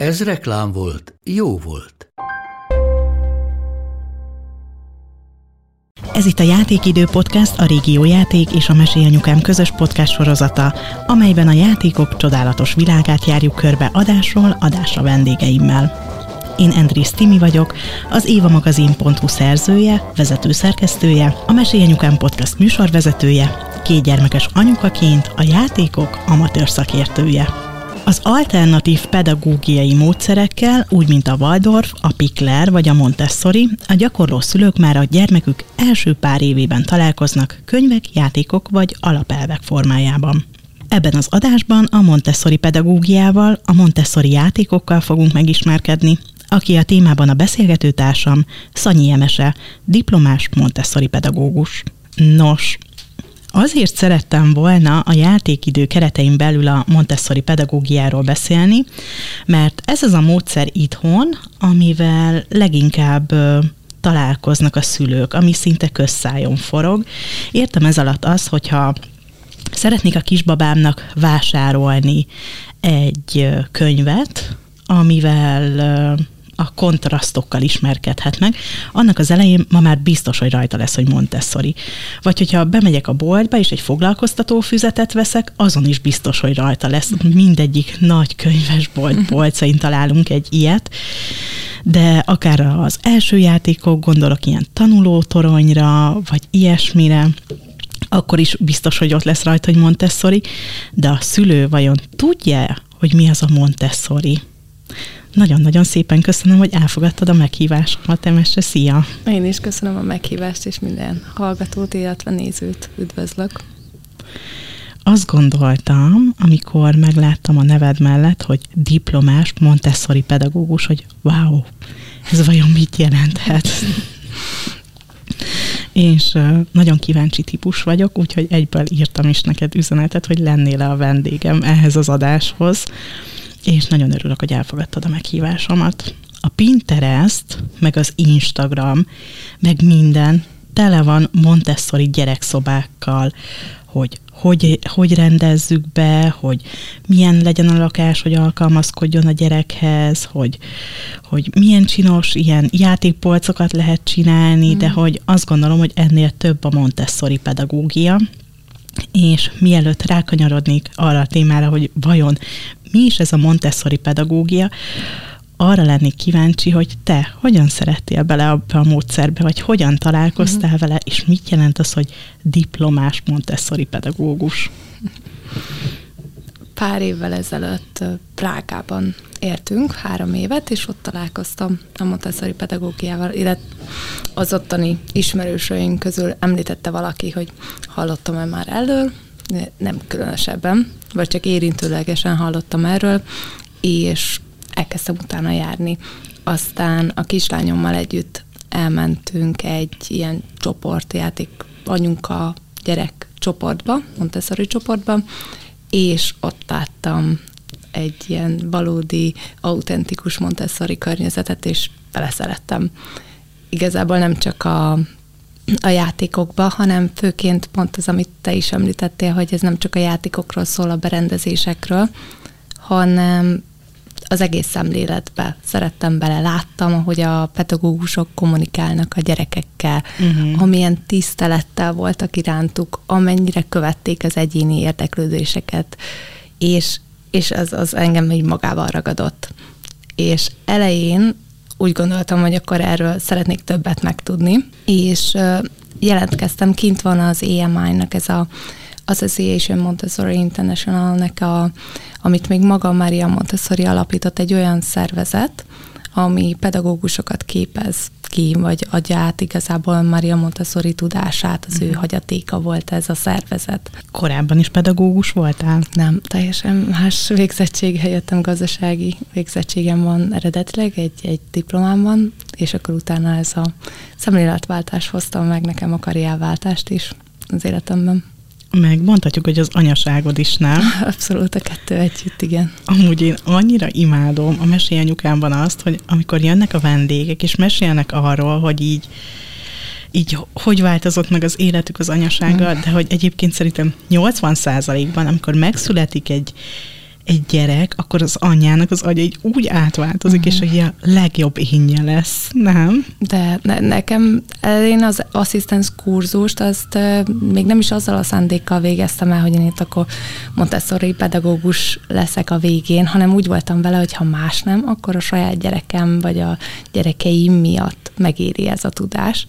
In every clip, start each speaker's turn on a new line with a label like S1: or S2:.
S1: Ez reklám volt, jó volt.
S2: Ez itt a Játékidő Podcast, a Régió Játék és a Mesélyanyukám közös podcast sorozata, amelyben a játékok csodálatos világát járjuk körbe adásról adásra vendégeimmel. Én Endris Timi vagyok, az évamagazin.hu szerzője, vezető szerkesztője, a Mesélyanyukám Podcast műsorvezetője, két gyermekes anyukaként a játékok amatőr szakértője. Az alternatív pedagógiai módszerekkel, úgy mint a Waldorf, a Pikler vagy a Montessori, a gyakorló szülők már a gyermekük első pár évében találkoznak könyvek, játékok vagy alapelvek formájában. Ebben az adásban a Montessori pedagógiával, a Montessori játékokkal fogunk megismerkedni, aki a témában a beszélgetőtársam Szanyi Emese, diplomás Montessori pedagógus. Nos, Azért szerettem volna a játékidő keretein belül a Montessori pedagógiáról beszélni, mert ez az a módszer itthon, amivel leginkább találkoznak a szülők, ami szinte közszájon forog. Értem ez alatt az, hogyha szeretnék a kisbabámnak vásárolni egy könyvet, amivel a kontrasztokkal ismerkedhet meg, annak az elején ma már biztos, hogy rajta lesz, hogy Montessori. Vagy hogyha bemegyek a boltba, és egy foglalkoztató füzetet veszek, azon is biztos, hogy rajta lesz. Mindegyik nagy könyvesbolt polcain találunk egy ilyet, de akár az első játékok, gondolok ilyen tanulótoronyra, vagy ilyesmire, akkor is biztos, hogy ott lesz rajta, hogy Montessori, de a szülő vajon tudja, hogy mi az a Montessori? Nagyon-nagyon szépen köszönöm, hogy elfogadtad a meghívásomat, Emese, szia!
S3: Én is köszönöm a meghívást, és minden hallgatót, illetve nézőt üdvözlök.
S2: Azt gondoltam, amikor megláttam a neved mellett, hogy diplomás Montessori pedagógus, hogy wow, ez vajon mit jelenthet? és nagyon kíváncsi típus vagyok, úgyhogy egyből írtam is neked üzenetet, hogy lennél-e a vendégem ehhez az adáshoz és nagyon örülök, hogy elfogadtad a meghívásomat. A Pinterest, meg az Instagram, meg minden tele van Montessori gyerekszobákkal, hogy hogy, hogy rendezzük be, hogy milyen legyen a lakás, hogy alkalmazkodjon a gyerekhez, hogy, hogy milyen csinos ilyen játékpolcokat lehet csinálni, mm. de hogy azt gondolom, hogy ennél több a Montessori pedagógia, és mielőtt rákanyarodnék arra a témára, hogy vajon mi is ez a Montessori pedagógia, arra lennék kíváncsi, hogy te hogyan szerettél bele abba a módszerbe, vagy hogyan találkoztál uh-huh. vele, és mit jelent az, hogy diplomás Montessori pedagógus?
S3: Pár évvel ezelőtt Prágában értünk, három évet, és ott találkoztam a Montessori pedagógiával, illetve az ottani ismerősöink közül említette valaki, hogy hallottam-e már elől, nem különösebben, vagy csak érintőlegesen hallottam erről, és elkezdtem utána járni. Aztán a kislányommal együtt elmentünk egy ilyen csoportjáték, anyunka gyerek csoportba, Montessori csoportba, és ott láttam egy ilyen valódi, autentikus Montessori környezetet, és beleszerettem. Igazából nem csak a a játékokba, hanem főként pont az, amit te is említettél, hogy ez nem csak a játékokról szól, a berendezésekről, hanem az egész szemléletbe szerettem bele, láttam, ahogy a pedagógusok kommunikálnak a gyerekekkel, uh-huh. amilyen tisztelettel voltak irántuk, amennyire követték az egyéni érdeklődéseket, és, és az, az engem így magával ragadott. És elején úgy gondoltam, hogy akkor erről szeretnék többet megtudni, és jelentkeztem, kint van az EMI-nak ez a Association Montessori International-nek a, amit még maga Maria Montessori alapított, egy olyan szervezet, ami pedagógusokat képez ki, vagy adja át igazából Maria Montessori tudását, az ő mhm. hagyatéka volt ez a szervezet.
S2: Korábban is pedagógus voltál?
S3: Nem, teljesen más végzettség helyettem, gazdasági végzettségem van eredetileg, egy, egy diplomám van, és akkor utána ez a szemléletváltás hoztam meg nekem a karrierváltást is az életemben.
S2: Meg mondhatjuk, hogy az anyaságod is, nem?
S3: Abszolút a kettő együtt, igen.
S2: Amúgy én annyira imádom a mesélyanyukámban azt, hogy amikor jönnek a vendégek, és mesélnek arról, hogy így így hogy változott meg az életük az anyasággal, mm. de hogy egyébként szerintem 80 ban amikor megszületik egy, egy gyerek, akkor az anyjának az agya így úgy átváltozik, uh-huh. és hogy a legjobb énje lesz, nem?
S3: De ne, nekem, én az asszisztens kurzust, azt uh, még nem is azzal a szándékkal végeztem el, hogy én itt akkor Montessori pedagógus leszek a végén, hanem úgy voltam vele, hogy ha más nem, akkor a saját gyerekem, vagy a gyerekeim miatt megéri ez a tudás.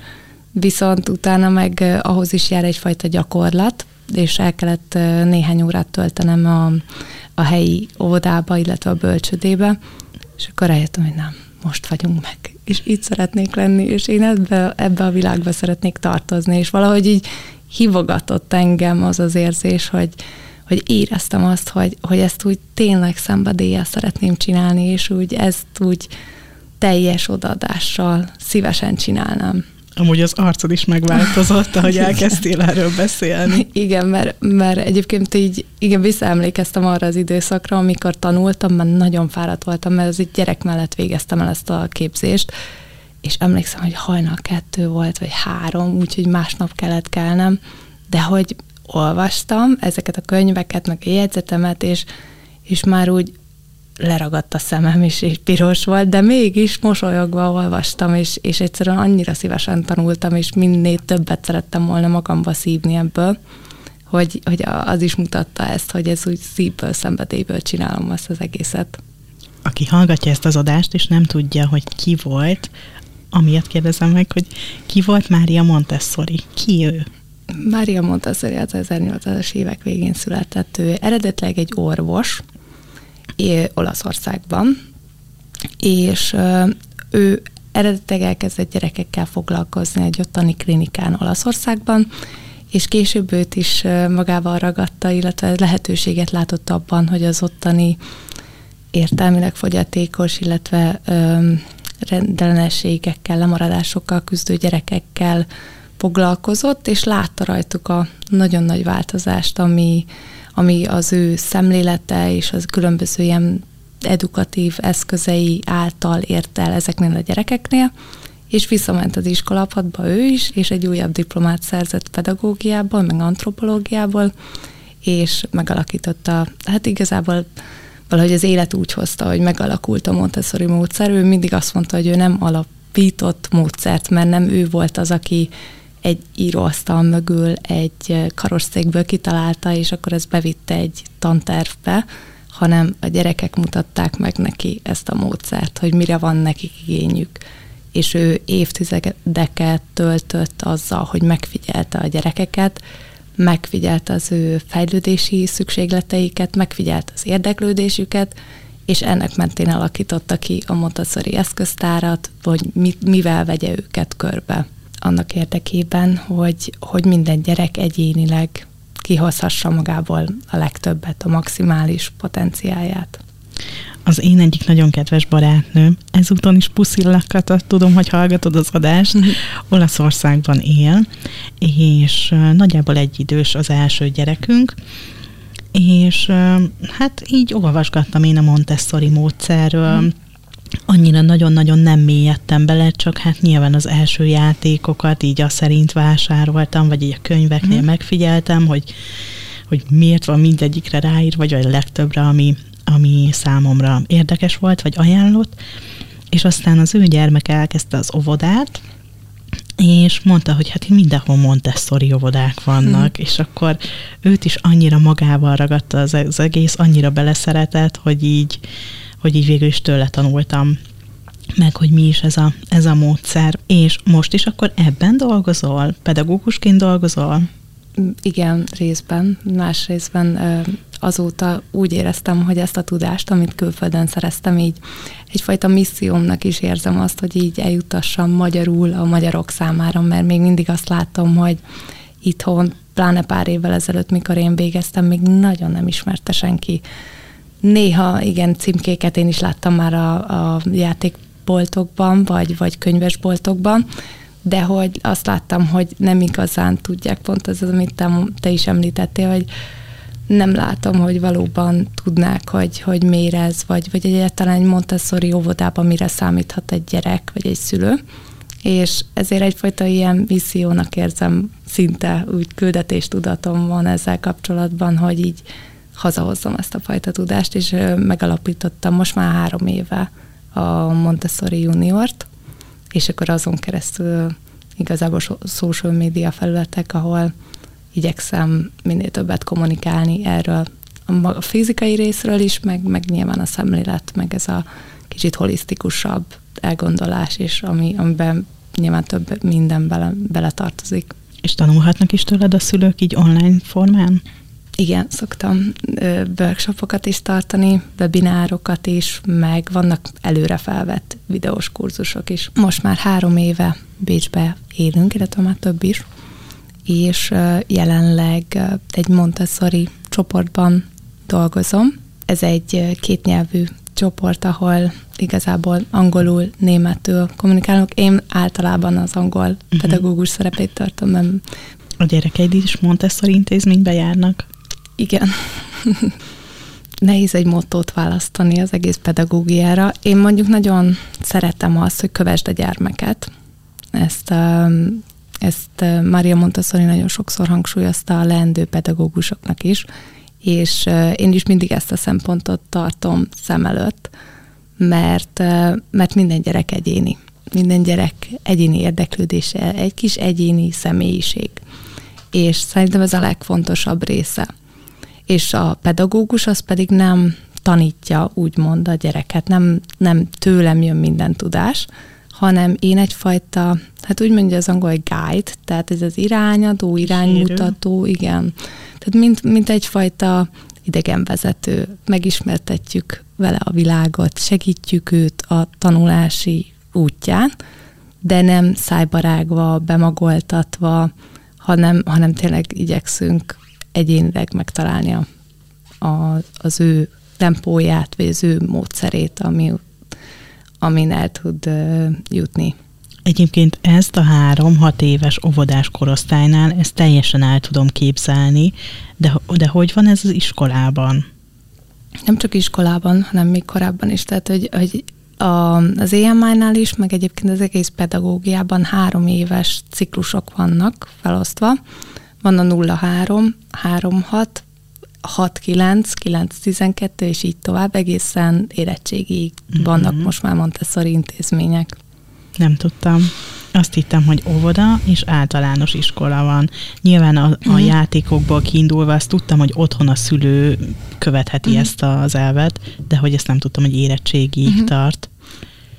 S3: Viszont utána meg uh, ahhoz is jár egyfajta gyakorlat, és el kellett néhány órát töltenem a a helyi óvodába, illetve a bölcsödébe, és akkor rájöttem, hogy nem, most vagyunk meg, és itt szeretnék lenni, és én ebbe, ebbe a világba szeretnék tartozni, és valahogy így hívogatott engem az az érzés, hogy, hogy éreztem azt, hogy, hogy ezt úgy tényleg szenvedéllyel szeretném csinálni, és úgy ezt úgy teljes odaadással szívesen csinálnám.
S2: Amúgy az arcod is megváltozott, ahogy elkezdtél erről beszélni.
S3: Igen, mert, mert egyébként így igen, visszaemlékeztem arra az időszakra, amikor tanultam, mert nagyon fáradt voltam, mert az egy gyerek mellett végeztem el ezt a képzést, és emlékszem, hogy hajnal kettő volt, vagy három, úgyhogy másnap kellett kelnem, de hogy olvastam ezeket a könyveket, meg a jegyzetemet, és, és már úgy leragadt a szemem is, és piros volt, de mégis mosolyogva olvastam, és, és egyszerűen annyira szívesen tanultam, és minél többet szerettem volna magamba szívni ebből, hogy, hogy az is mutatta ezt, hogy ez úgy szívből, szenvedélyből csinálom azt az egészet.
S2: Aki hallgatja ezt az adást, és nem tudja, hogy ki volt, amiatt kérdezem meg, hogy ki volt Mária Montessori? Ki ő?
S3: Mária Montessori az 1800-as évek végén született. Ő eredetileg egy orvos, Olaszországban, és ő eredetileg elkezdett gyerekekkel foglalkozni egy ottani klinikán Olaszországban, és később őt is magával ragadta, illetve lehetőséget látott abban, hogy az ottani értelmileg fogyatékos, illetve rendellenességekkel, lemaradásokkal küzdő gyerekekkel foglalkozott, és látta rajtuk a nagyon nagy változást, ami, ami az ő szemlélete és az különböző ilyen edukatív eszközei által ért el ezeknél a gyerekeknél, és visszament az iskolapadba ő is, és egy újabb diplomát szerzett pedagógiából, meg antropológiából, és megalakította, hát igazából valahogy az élet úgy hozta, hogy megalakult a Montessori módszer. Ő mindig azt mondta, hogy ő nem alapított módszert, mert nem ő volt az, aki egy íróasztal mögül egy karosszékből kitalálta, és akkor ez bevitte egy tantervbe, hanem a gyerekek mutatták meg neki ezt a módszert, hogy mire van nekik igényük. És ő évtizedeket töltött azzal, hogy megfigyelte a gyerekeket, megfigyelte az ő fejlődési szükségleteiket, megfigyelte az érdeklődésüket, és ennek mentén alakította ki a Montessori eszköztárat, hogy mivel vegye őket körbe annak érdekében, hogy, hogy minden gyerek egyénileg kihozhassa magából a legtöbbet, a maximális potenciáját.
S2: Az én egyik nagyon kedves barátnőm, ezúton is puszillakat, tudom, hogy hallgatod az adást, mm-hmm. Olaszországban él, és nagyjából egy idős az első gyerekünk, és hát így olvasgattam én a Montessori módszerről, mm annyira nagyon-nagyon nem mélyedtem bele, csak hát nyilván az első játékokat így a szerint vásároltam, vagy így a könyveknél mm. megfigyeltem, hogy, hogy miért van mindegyikre ráír, vagy a legtöbbre, ami, ami számomra érdekes volt, vagy ajánlott. És aztán az ő gyermek elkezdte az óvodát, és mondta, hogy hát mindenhol Montessori óvodák vannak, hmm. és akkor őt is annyira magával ragadta az, az egész, annyira beleszeretett, hogy így, hogy így végül is tőle tanultam meg, hogy mi is ez a, ez a módszer. És most is akkor ebben dolgozol? Pedagógusként dolgozol?
S3: Igen, részben. Más részben azóta úgy éreztem, hogy ezt a tudást, amit külföldön szereztem, így egyfajta missziómnak is érzem azt, hogy így eljutassam magyarul a magyarok számára, mert még mindig azt látom, hogy itthon, pláne pár évvel ezelőtt, mikor én végeztem, még nagyon nem ismerte senki. Néha, igen, címkéket én is láttam már a, a játékboltokban, vagy, vagy könyvesboltokban, de hogy azt láttam, hogy nem igazán tudják, pont az, amit te, te is említettél, hogy nem látom, hogy valóban tudnák, hogy, hogy miért ez, vagy, vagy egyáltalán egy Montessori óvodában mire számíthat egy gyerek, vagy egy szülő. És ezért egyfajta ilyen missziónak érzem, szinte úgy küldetéstudatom van ezzel kapcsolatban, hogy így hazahozzam ezt a fajta tudást, és megalapítottam most már három éve a Montessori juniort, és akkor azon keresztül igazából social media felületek, ahol igyekszem minél többet kommunikálni erről a fizikai részről is, meg, meg nyilván a szemlélet, meg ez a kicsit holisztikusabb elgondolás is, ami, amiben nyilván több minden bele, bele tartozik.
S2: És tanulhatnak is tőled a szülők így online formán?
S3: Igen, szoktam workshopokat is tartani, webinárokat is, meg vannak előre felvett videós kurzusok is. Most már három éve Bécsbe élünk, illetve már több is, és jelenleg egy Montessori csoportban dolgozom. Ez egy kétnyelvű csoport, ahol igazából angolul, németül kommunikálunk. Én általában az angol uh-huh. pedagógus szerepét tartom.
S2: A gyerekeid is Montessori intézménybe járnak?
S3: Igen. Nehéz egy mottót választani az egész pedagógiára. Én mondjuk nagyon szeretem azt, hogy kövesd a gyermeket. Ezt, um, ezt uh, Mária Montessori nagyon sokszor hangsúlyozta a leendő pedagógusoknak is, és uh, én is mindig ezt a szempontot tartom szem előtt, mert, uh, mert minden gyerek egyéni. Minden gyerek egyéni érdeklődése, egy kis egyéni személyiség. És szerintem ez a legfontosabb része és a pedagógus az pedig nem tanítja úgymond a gyereket, nem, nem tőlem jön minden tudás, hanem én egyfajta, hát úgy mondja az angol, hogy guide, tehát ez az irányadó, iránymutató, igen. Tehát mint, mint egyfajta idegenvezető, megismertetjük vele a világot, segítjük őt a tanulási útján, de nem szájbarágva, bemagoltatva, hanem, hanem tényleg igyekszünk egyénileg megtalálni a, a, az ő tempóját, vagy az ő módszerét, ami, amin el tud jutni.
S2: Egyébként ezt a három-hat éves óvodás korosztálynál ezt teljesen el tudom képzelni, de, de hogy van ez az iskolában?
S3: Nem csak iskolában, hanem még korábban is. Tehát, hogy, hogy a, az EMI-nál is, meg egyébként az egész pedagógiában három éves ciklusok vannak felosztva, van a 03, 36, 6-9, 9-12, és így tovább, egészen érettségig uh-huh. vannak most már Montessori intézmények.
S2: Nem tudtam. Azt hittem, hogy óvoda és általános iskola van. Nyilván a, a uh-huh. játékokból kiindulva azt tudtam, hogy otthon a szülő követheti uh-huh. ezt az elvet, de hogy ezt nem tudtam, hogy érettségig uh-huh. tart.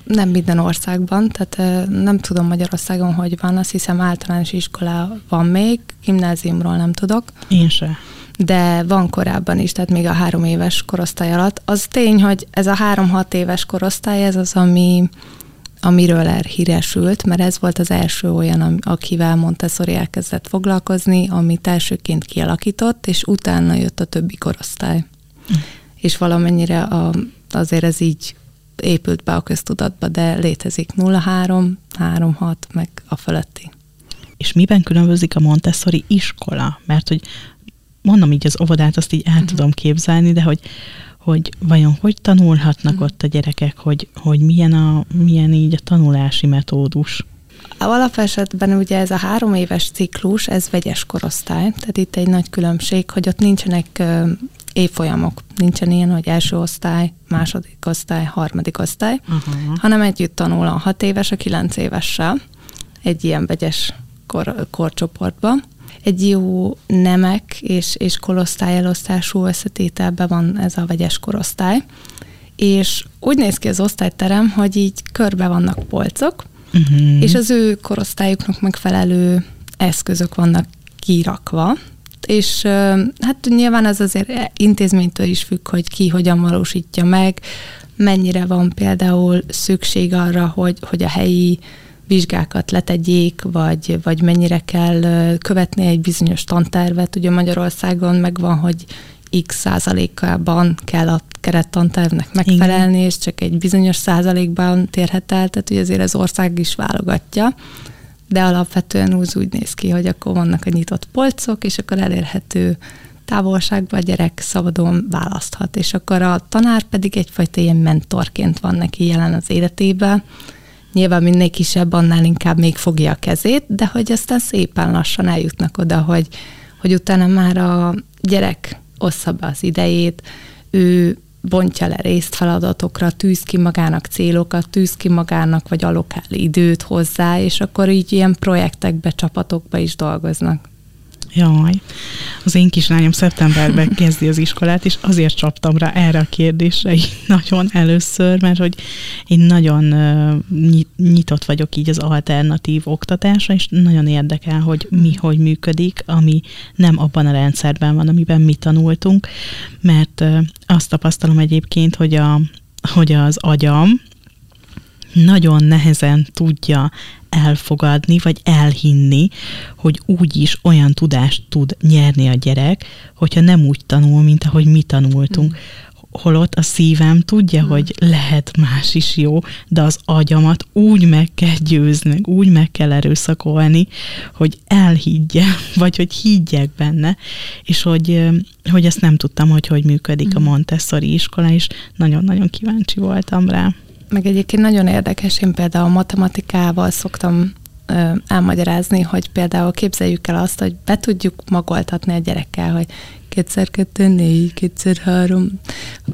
S3: Nem minden országban, tehát nem tudom Magyarországon, hogy van, azt hiszem általános iskola van még, gimnáziumról nem tudok.
S2: Én se.
S3: De van korábban is, tehát még a három éves korosztály alatt. Az tény, hogy ez a három-hat éves korosztály, ez az, ami, amiről elhíresült, mert ez volt az első olyan, akivel Montessori elkezdett foglalkozni, amit elsőként kialakított, és utána jött a többi korosztály. Hm. És valamennyire a, azért ez így épült be a köztudatba, de létezik 03, 36, meg a fölötti.
S2: És miben különbözik a Montessori iskola? Mert hogy mondom így az óvodát, azt így el uh-huh. tudom képzelni, de hogy, hogy vajon hogy tanulhatnak uh-huh. ott a gyerekek, hogy, hogy milyen, a, milyen így a tanulási metódus?
S3: Alapesetben ugye ez a három éves ciklus, ez vegyes korosztály, tehát itt egy nagy különbség, hogy ott nincsenek évfolyamok. Nincsen ilyen, hogy első osztály, második osztály, harmadik osztály, uh-huh. hanem együtt tanul a hat éves a kilenc évessel egy ilyen vegyes kor, korcsoportban. Egy jó nemek és, és korosztály elosztású összetételben van ez a vegyes korosztály, és úgy néz ki az osztályterem, hogy így körbe vannak polcok, uh-huh. és az ő korosztályuknak megfelelő eszközök vannak kirakva, és hát nyilván ez azért intézménytől is függ, hogy ki hogyan valósítja meg, mennyire van például szükség arra, hogy, hogy a helyi vizsgákat letegyék, vagy, vagy mennyire kell követni egy bizonyos tantervet. Ugye Magyarországon megvan, hogy x százalékában kell a kerettantervnek megfelelni, Igen. és csak egy bizonyos százalékban térhet el, tehát ugye azért az ország is válogatja, de alapvetően úgy, úgy néz ki, hogy akkor vannak a nyitott polcok, és akkor elérhető távolságban a gyerek szabadon választhat, és akkor a tanár pedig egyfajta ilyen mentorként van neki jelen az életében, Nyilván minél kisebb, annál inkább még fogja a kezét, de hogy aztán szépen lassan eljutnak oda, hogy, hogy utána már a gyerek ossza az idejét, ő bontja le részt feladatokra, tűz ki magának célokat, tűz ki magának, vagy alokál időt hozzá, és akkor így ilyen projektekbe, csapatokba is dolgoznak.
S2: Jaj, az én kislányom szeptemberben kezdi az iskolát, és azért csaptam rá erre a kérdésre nagyon először, mert hogy én nagyon nyitott vagyok így az alternatív oktatásra, és nagyon érdekel, hogy mi hogy működik, ami nem abban a rendszerben van, amiben mi tanultunk, mert azt tapasztalom egyébként, hogy, a, hogy az agyam, nagyon nehezen tudja elfogadni, vagy elhinni, hogy úgy is olyan tudást tud nyerni a gyerek, hogyha nem úgy tanul, mint ahogy mi tanultunk. Mm. Holott a szívem tudja, mm. hogy lehet más is jó, de az agyamat úgy meg kell győzni, úgy meg kell erőszakolni, hogy elhiggye, vagy hogy higgyek benne, és hogy, hogy ezt nem tudtam, hogy hogy működik mm. a Montessori iskola, és nagyon-nagyon kíváncsi voltam rá.
S3: Meg egyébként nagyon érdekes, én például a matematikával szoktam elmagyarázni, hogy például képzeljük el azt, hogy be tudjuk magoltatni a gyerekkel, hogy kétszer kettő, négy, kétszer három,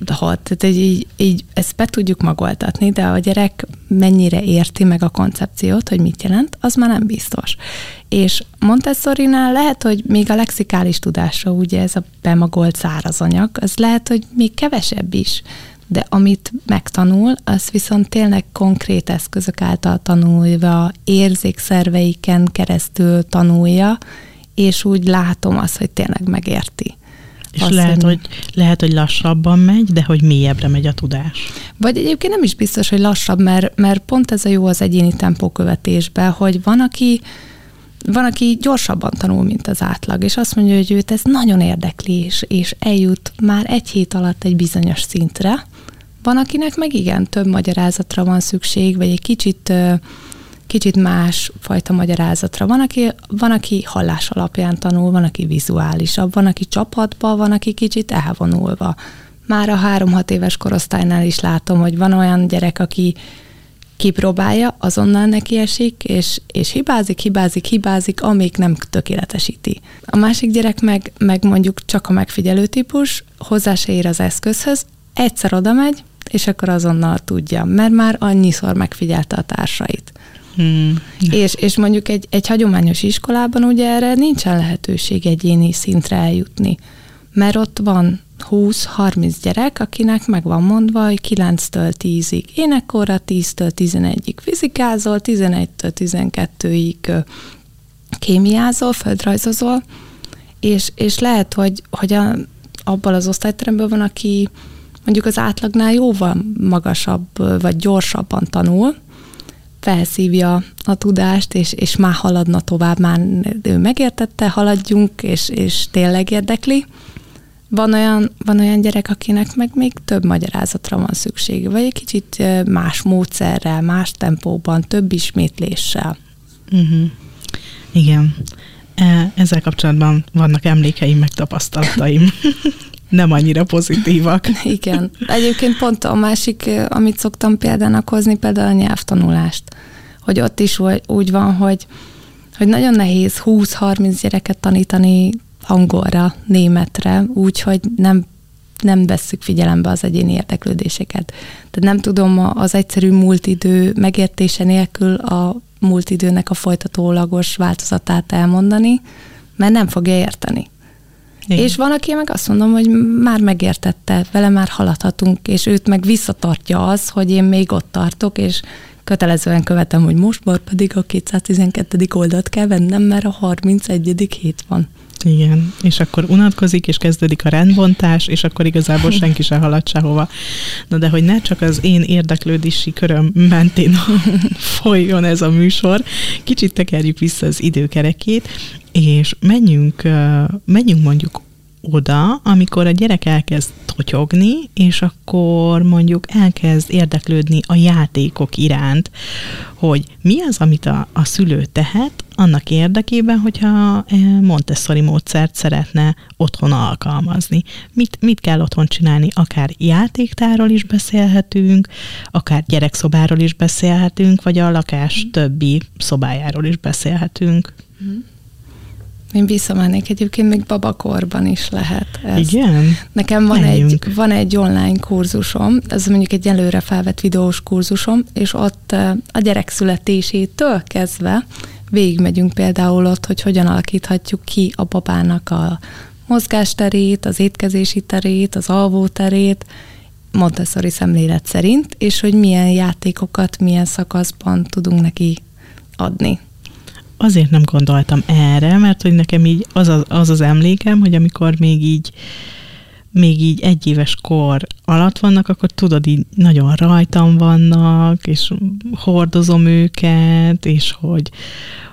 S3: hat. Tehát így, így ezt be tudjuk magoltatni, de a gyerek mennyire érti meg a koncepciót, hogy mit jelent, az már nem biztos. És montessori lehet, hogy még a lexikális tudása, ugye ez a bemagolt szárazanyag, az lehet, hogy még kevesebb is de amit megtanul, az viszont tényleg konkrét eszközök által tanulva, érzékszerveiken keresztül tanulja, és úgy látom azt, hogy tényleg megérti.
S2: És azt lehet, hogy, lehet, hogy lassabban megy, de hogy mélyebbre megy a tudás.
S3: Vagy egyébként nem is biztos, hogy lassabb, mert, mert pont ez a jó az egyéni tempókövetésben, hogy van, aki van, aki gyorsabban tanul, mint az átlag, és azt mondja, hogy őt ez nagyon érdekli, és, és eljut már egy hét alatt egy bizonyos szintre, van, akinek meg igen, több magyarázatra van szükség, vagy egy kicsit, kicsit más fajta magyarázatra. Van aki, van, aki hallás alapján tanul, van, aki vizuálisabb, van, aki csapatban, van, aki kicsit elvonulva. Már a három-hat éves korosztálynál is látom, hogy van olyan gyerek, aki kipróbálja, azonnal neki esik, és, és hibázik, hibázik, hibázik, amíg nem tökéletesíti. A másik gyerek meg, meg mondjuk csak a megfigyelő típus, hozzá se ér az eszközhöz, egyszer oda megy, és akkor azonnal tudja, mert már annyiszor megfigyelte a társait. Hmm. És, és mondjuk egy, egy hagyományos iskolában ugye erre nincsen lehetőség egyéni szintre eljutni, mert ott van 20-30 gyerek, akinek meg van mondva, hogy 9-től 10-ig énekkora, 10-től 11-ig fizikázol, 11-től 12-ig kémiázol, földrajzozol, és, és lehet, hogy, hogy a, abban az osztályteremből van, aki mondjuk az átlagnál jóval magasabb vagy gyorsabban tanul, felszívja a tudást, és, és már haladna tovább, már ő megértette, haladjunk, és, és tényleg érdekli. Van olyan, van olyan gyerek, akinek meg még több magyarázatra van szüksége, vagy egy kicsit más módszerrel, más tempóban, több ismétléssel.
S2: Uh-huh. Igen. E, ezzel kapcsolatban vannak emlékeim, meg tapasztalataim. nem annyira pozitívak.
S3: Igen. Egyébként pont a másik, amit szoktam példának hozni, például a nyelvtanulást. Hogy ott is úgy van, hogy, hogy nagyon nehéz 20-30 gyereket tanítani angolra, németre, úgyhogy nem nem vesszük figyelembe az egyéni érdeklődéseket. Tehát nem tudom az egyszerű múlt idő megértése nélkül a múlt időnek a folytatólagos változatát elmondani, mert nem fogja érteni. Igen. És van, aki meg azt mondom, hogy már megértette, vele már haladhatunk, és őt meg visszatartja az, hogy én még ott tartok, és kötelezően követem, hogy most már pedig a 212. oldalt kell vennem, mert a 31. hét van.
S2: Igen, és akkor unatkozik, és kezdődik a rendbontás, és akkor igazából senki se halad sehova. Na de hogy ne csak az én érdeklődési köröm mentén folyjon ez a műsor, kicsit tekerjük vissza az időkerekét, és menjünk, menjünk mondjuk oda, amikor a gyerek elkezd totyogni, és akkor mondjuk elkezd érdeklődni a játékok iránt, hogy mi az, amit a, a szülő tehet annak érdekében, hogyha Montessori módszert szeretne otthon alkalmazni. Mit, mit kell otthon csinálni? Akár játéktáról is beszélhetünk, akár gyerekszobáról is beszélhetünk, vagy a lakás többi szobájáról is beszélhetünk. Mm.
S3: Én visszamennék egyébként még babakorban is lehet.
S2: Ez. Igen?
S3: Nekem van egy, van egy online kurzusom, ez mondjuk egy előre felvett videós kurzusom, és ott a gyerek születésétől kezdve végigmegyünk például ott, hogy hogyan alakíthatjuk ki a babának a mozgásterét, az étkezési terét, az alvóterét, Montessori szemlélet szerint, és hogy milyen játékokat, milyen szakaszban tudunk neki adni
S2: azért nem gondoltam erre, mert hogy nekem így az az, az, az emlékem, hogy amikor még így még így egy éves kor alatt vannak, akkor tudod, így nagyon rajtam vannak, és hordozom őket, és hogy,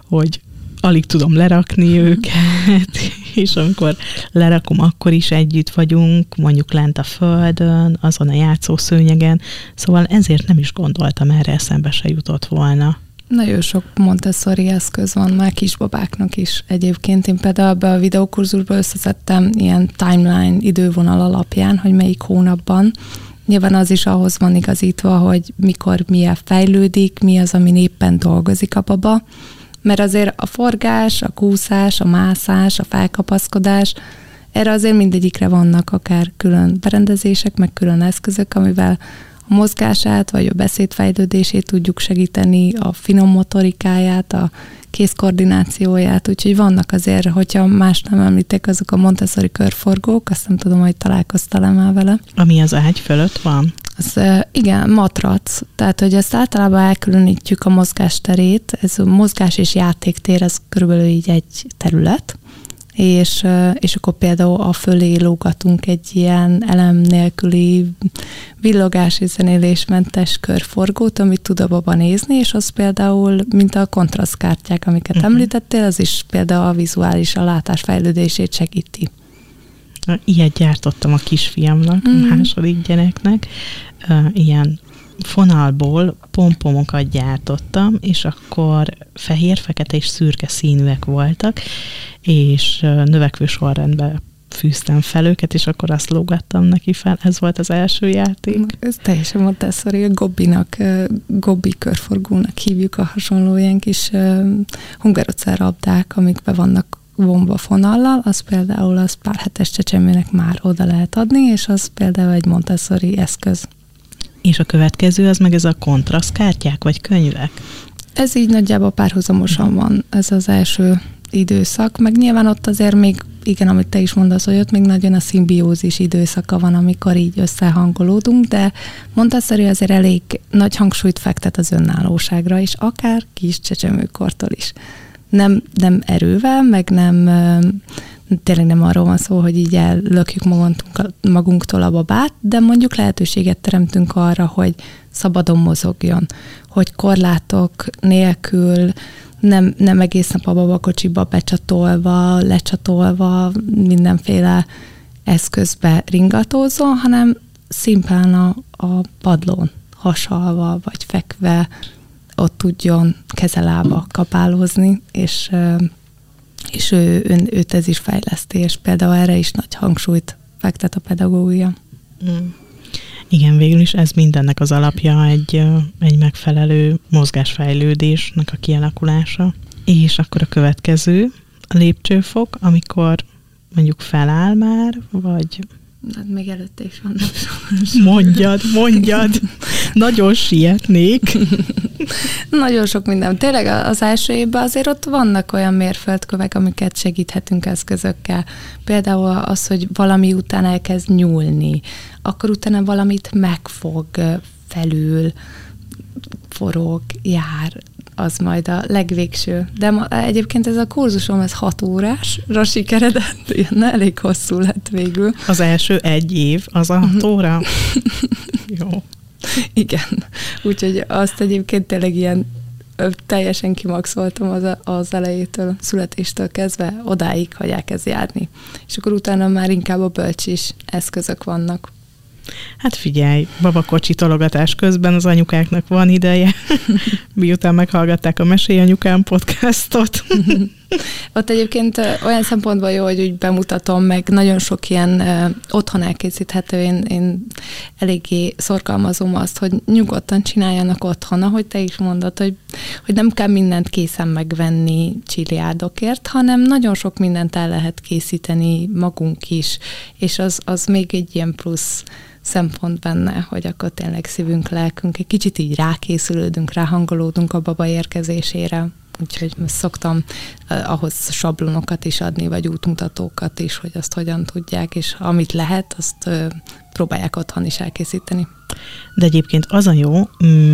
S2: hogy alig tudom lerakni mhm. őket, és amikor lerakom, akkor is együtt vagyunk, mondjuk lent a földön, azon a játszószőnyegen, szóval ezért nem is gondoltam erre, eszembe se jutott volna.
S3: Nagyon sok Montessori eszköz van már kisbabáknak is. Egyébként én például be a videókurzusba összeszedtem ilyen timeline idővonal alapján, hogy melyik hónapban. Nyilván az is ahhoz van igazítva, hogy mikor milyen fejlődik, mi az, ami éppen dolgozik a baba. Mert azért a forgás, a kúszás, a mászás, a felkapaszkodás, erre azért mindegyikre vannak akár külön berendezések, meg külön eszközök, amivel a mozgását, vagy a beszédfejlődését tudjuk segíteni, a finom motorikáját, a kézkoordinációját, úgyhogy vannak azért, hogyha más nem említek, azok a Montessori körforgók, azt nem tudom, hogy találkoztál-e már vele.
S2: Ami az ágy fölött van?
S3: Az, igen, matrac. Tehát, hogy ezt általában elkülönítjük a mozgásterét, ez a mozgás és játéktér, ez körülbelül így egy terület, és, és akkor például a fölé lógatunk egy ilyen elem nélküli villogás és zenélésmentes körforgót, amit tud a baba nézni, és az például, mint a kontrasztkártyák, amiket uh-huh. említettél, az is például a vizuális, a látás fejlődését segíti.
S2: Ilyet gyártottam a kisfiamnak, uh-huh. a második gyereknek, ilyen fonalból pompomokat gyártottam, és akkor fehér, fekete és szürke színűek voltak, és növekvő sorrendben fűztem fel őket, és akkor azt lógattam neki fel. Ez volt az első játék.
S3: Ez teljesen Montessori, a Gobbinak, Gobbi körforgónak hívjuk a hasonló ilyen kis hungarocel rabdák, amikbe vannak vonva fonallal, az például az pár hetes csecsemőnek már oda lehet adni, és az például egy Montessori eszköz.
S2: És a következő az meg ez a kontrasztkártyák, vagy könyvek?
S3: Ez így nagyjából párhuzamosan van, ez az első időszak, meg nyilván ott azért még, igen, amit te is mondasz, hogy ott még nagyon a szimbiózis időszaka van, amikor így összehangolódunk, de Montessori azért elég nagy hangsúlyt fektet az önállóságra, és akár kis csecsemőkortól is. Nem, nem erővel, meg nem tényleg nem arról van szó, hogy így ellökjük magunktól, a babát, de mondjuk lehetőséget teremtünk arra, hogy szabadon mozogjon, hogy korlátok nélkül nem, nem egész nap a babakocsiba becsatolva, lecsatolva, mindenféle eszközbe ringatózon, hanem szimplán a, a padlón hasalva, vagy fekve ott tudjon kezelába kapálózni, és és ő, ő, őt ez is fejleszti, és például erre is nagy hangsúlyt fektet a pedagógia. Mm.
S2: Igen, végül is ez mindennek az alapja egy, egy megfelelő mozgásfejlődésnek a kialakulása. És akkor a következő, a lépcsőfok, amikor mondjuk feláll már, vagy
S3: Hát még előtte is van.
S2: Mondjad, mondjad. Nagyon sietnék.
S3: Nagyon sok minden. Tényleg az első évben azért ott vannak olyan mérföldkövek, amiket segíthetünk eszközökkel. Például az, hogy valami után elkezd nyúlni, akkor utána valamit megfog felül, forog, jár, az majd a legvégső. De ma, egyébként ez a kurzusom, ez hat órásra sikeredett, ilyen elég hosszú lett végül.
S2: Az első egy év, az a hat óra? Jó.
S3: Igen. Úgyhogy azt egyébként tényleg ilyen teljesen kimaxoltam az, az elejétől, születéstől kezdve, odáig, hogy elkezd járni. És akkor utána már inkább a bölcsis eszközök vannak.
S2: Hát figyelj, babakocsi tologatás közben az anyukáknak van ideje, miután meghallgatták a Mesély Anyukám podcastot.
S3: Ott egyébként olyan szempontból jó, hogy úgy bemutatom, meg nagyon sok ilyen otthon elkészíthető, én, én eléggé szorgalmazom azt, hogy nyugodtan csináljanak otthon, ahogy te is mondod, hogy, hogy nem kell mindent készen megvenni csiliádokért, hanem nagyon sok mindent el lehet készíteni magunk is, és az, az még egy ilyen plusz szempont benne, hogy akkor tényleg szívünk, lelkünk, egy kicsit így rákészülődünk, ráhangolódunk a baba érkezésére. Úgyhogy szoktam ahhoz sablonokat is adni, vagy útmutatókat is, hogy azt hogyan tudják, és amit lehet, azt próbálják otthon is elkészíteni.
S2: De egyébként az a jó,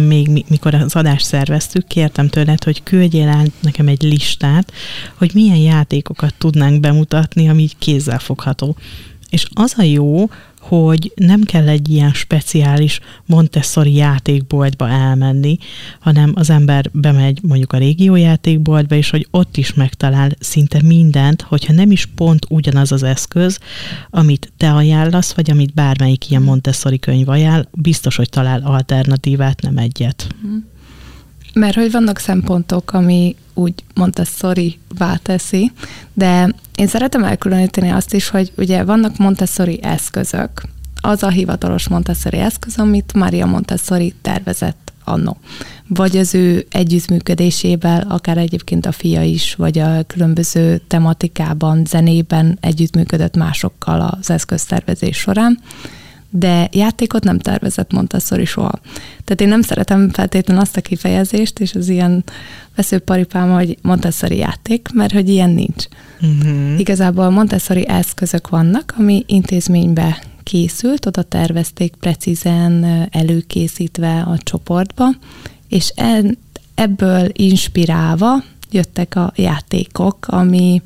S2: még mikor az adást szerveztük, kértem tőled, hogy küldjél el nekem egy listát, hogy milyen játékokat tudnánk bemutatni, ami így kézzelfogható. És az a jó, hogy nem kell egy ilyen speciális Montessori játékboltba elmenni, hanem az ember bemegy mondjuk a régió játékboltba, és hogy ott is megtalál szinte mindent, hogyha nem is pont ugyanaz az eszköz, amit te ajánlasz, vagy amit bármelyik ilyen Montessori könyv ajánl, biztos, hogy talál alternatívát, nem egyet.
S3: Mert hogy vannak szempontok, ami úgy Montessori teszi, de én szeretem elkülöníteni azt is, hogy ugye vannak Montessori eszközök. Az a hivatalos Montessori eszköz, amit Maria Montessori tervezett annó. Vagy az ő együttműködésével, akár egyébként a fia is, vagy a különböző tematikában, zenében együttműködött másokkal az eszköztervezés során de játékot nem tervezett Montessori soha. Tehát én nem szeretem feltétlenül azt a kifejezést, és az ilyen veszőparipám, hogy Montessori játék, mert hogy ilyen nincs. Uh-huh. Igazából Montessori eszközök vannak, ami intézménybe készült, oda tervezték precízen előkészítve a csoportba, és ebből inspirálva jöttek a játékok, ami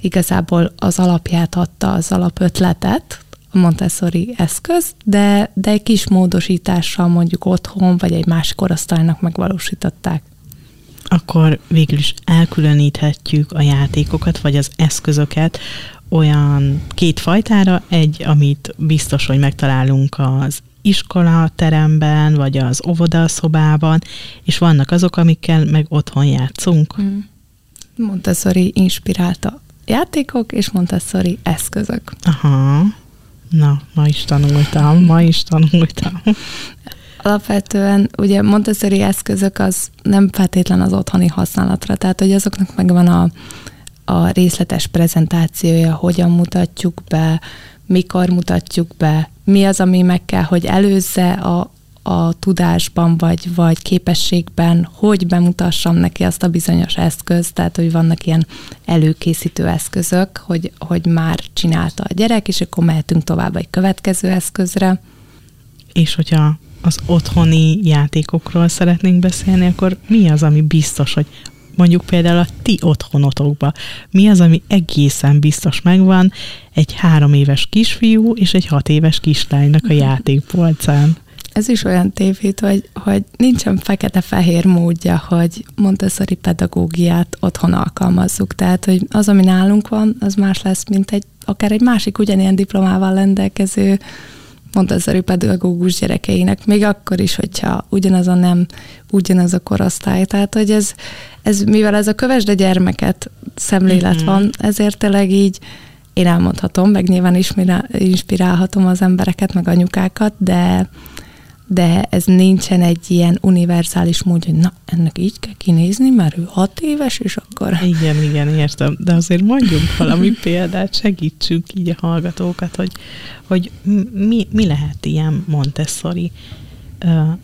S3: igazából az alapját adta, az alapötletet, Montessori eszköz, de, de egy kis módosítással mondjuk otthon, vagy egy másik korosztálynak megvalósították.
S2: Akkor végül is elkülöníthetjük a játékokat, vagy az eszközöket olyan két fajtára, egy, amit biztos, hogy megtalálunk az iskola teremben, vagy az óvodaszobában, és vannak azok, amikkel meg otthon játszunk. Mm.
S3: Montessori inspirálta játékok és Montessori eszközök.
S2: Aha. Na, ma is tanultam, ma is tanultam.
S3: Alapvetően ugye Montessori eszközök az nem feltétlen az otthoni használatra, tehát hogy azoknak megvan a, a részletes prezentációja, hogyan mutatjuk be, mikor mutatjuk be, mi az, ami meg kell, hogy előzze a, a tudásban vagy, vagy képességben, hogy bemutassam neki azt a bizonyos eszközt, tehát hogy vannak ilyen előkészítő eszközök, hogy, hogy már csinálta a gyerek, és akkor mehetünk tovább egy következő eszközre.
S2: És hogyha az otthoni játékokról szeretnénk beszélni, akkor mi az, ami biztos, hogy mondjuk például a ti otthonotokba, mi az, ami egészen biztos megvan egy három éves kisfiú és egy hat éves kislánynak a játékpolcán?
S3: Ez is olyan tévét, hogy, hogy nincsen fekete-fehér módja, hogy Montessori pedagógiát otthon alkalmazzuk. Tehát, hogy az, ami nálunk van, az más lesz, mint egy akár egy másik ugyanilyen diplomával rendelkező Montessori pedagógus gyerekeinek, még akkor is, hogyha ugyanaz a nem, ugyanaz a korosztály. Tehát, hogy ez, ez mivel ez a kövesde gyermeket szemlélet mm-hmm. van, ezért tényleg így én elmondhatom, meg nyilván inspirálhatom az embereket, meg anyukákat, de de ez nincsen egy ilyen univerzális mód, hogy na, ennek így kell kinézni, mert ő hat éves, és akkor...
S2: Igen, igen, értem, de azért mondjunk valami példát, segítsünk így a hallgatókat, hogy, hogy mi, mi lehet ilyen Montessori uh,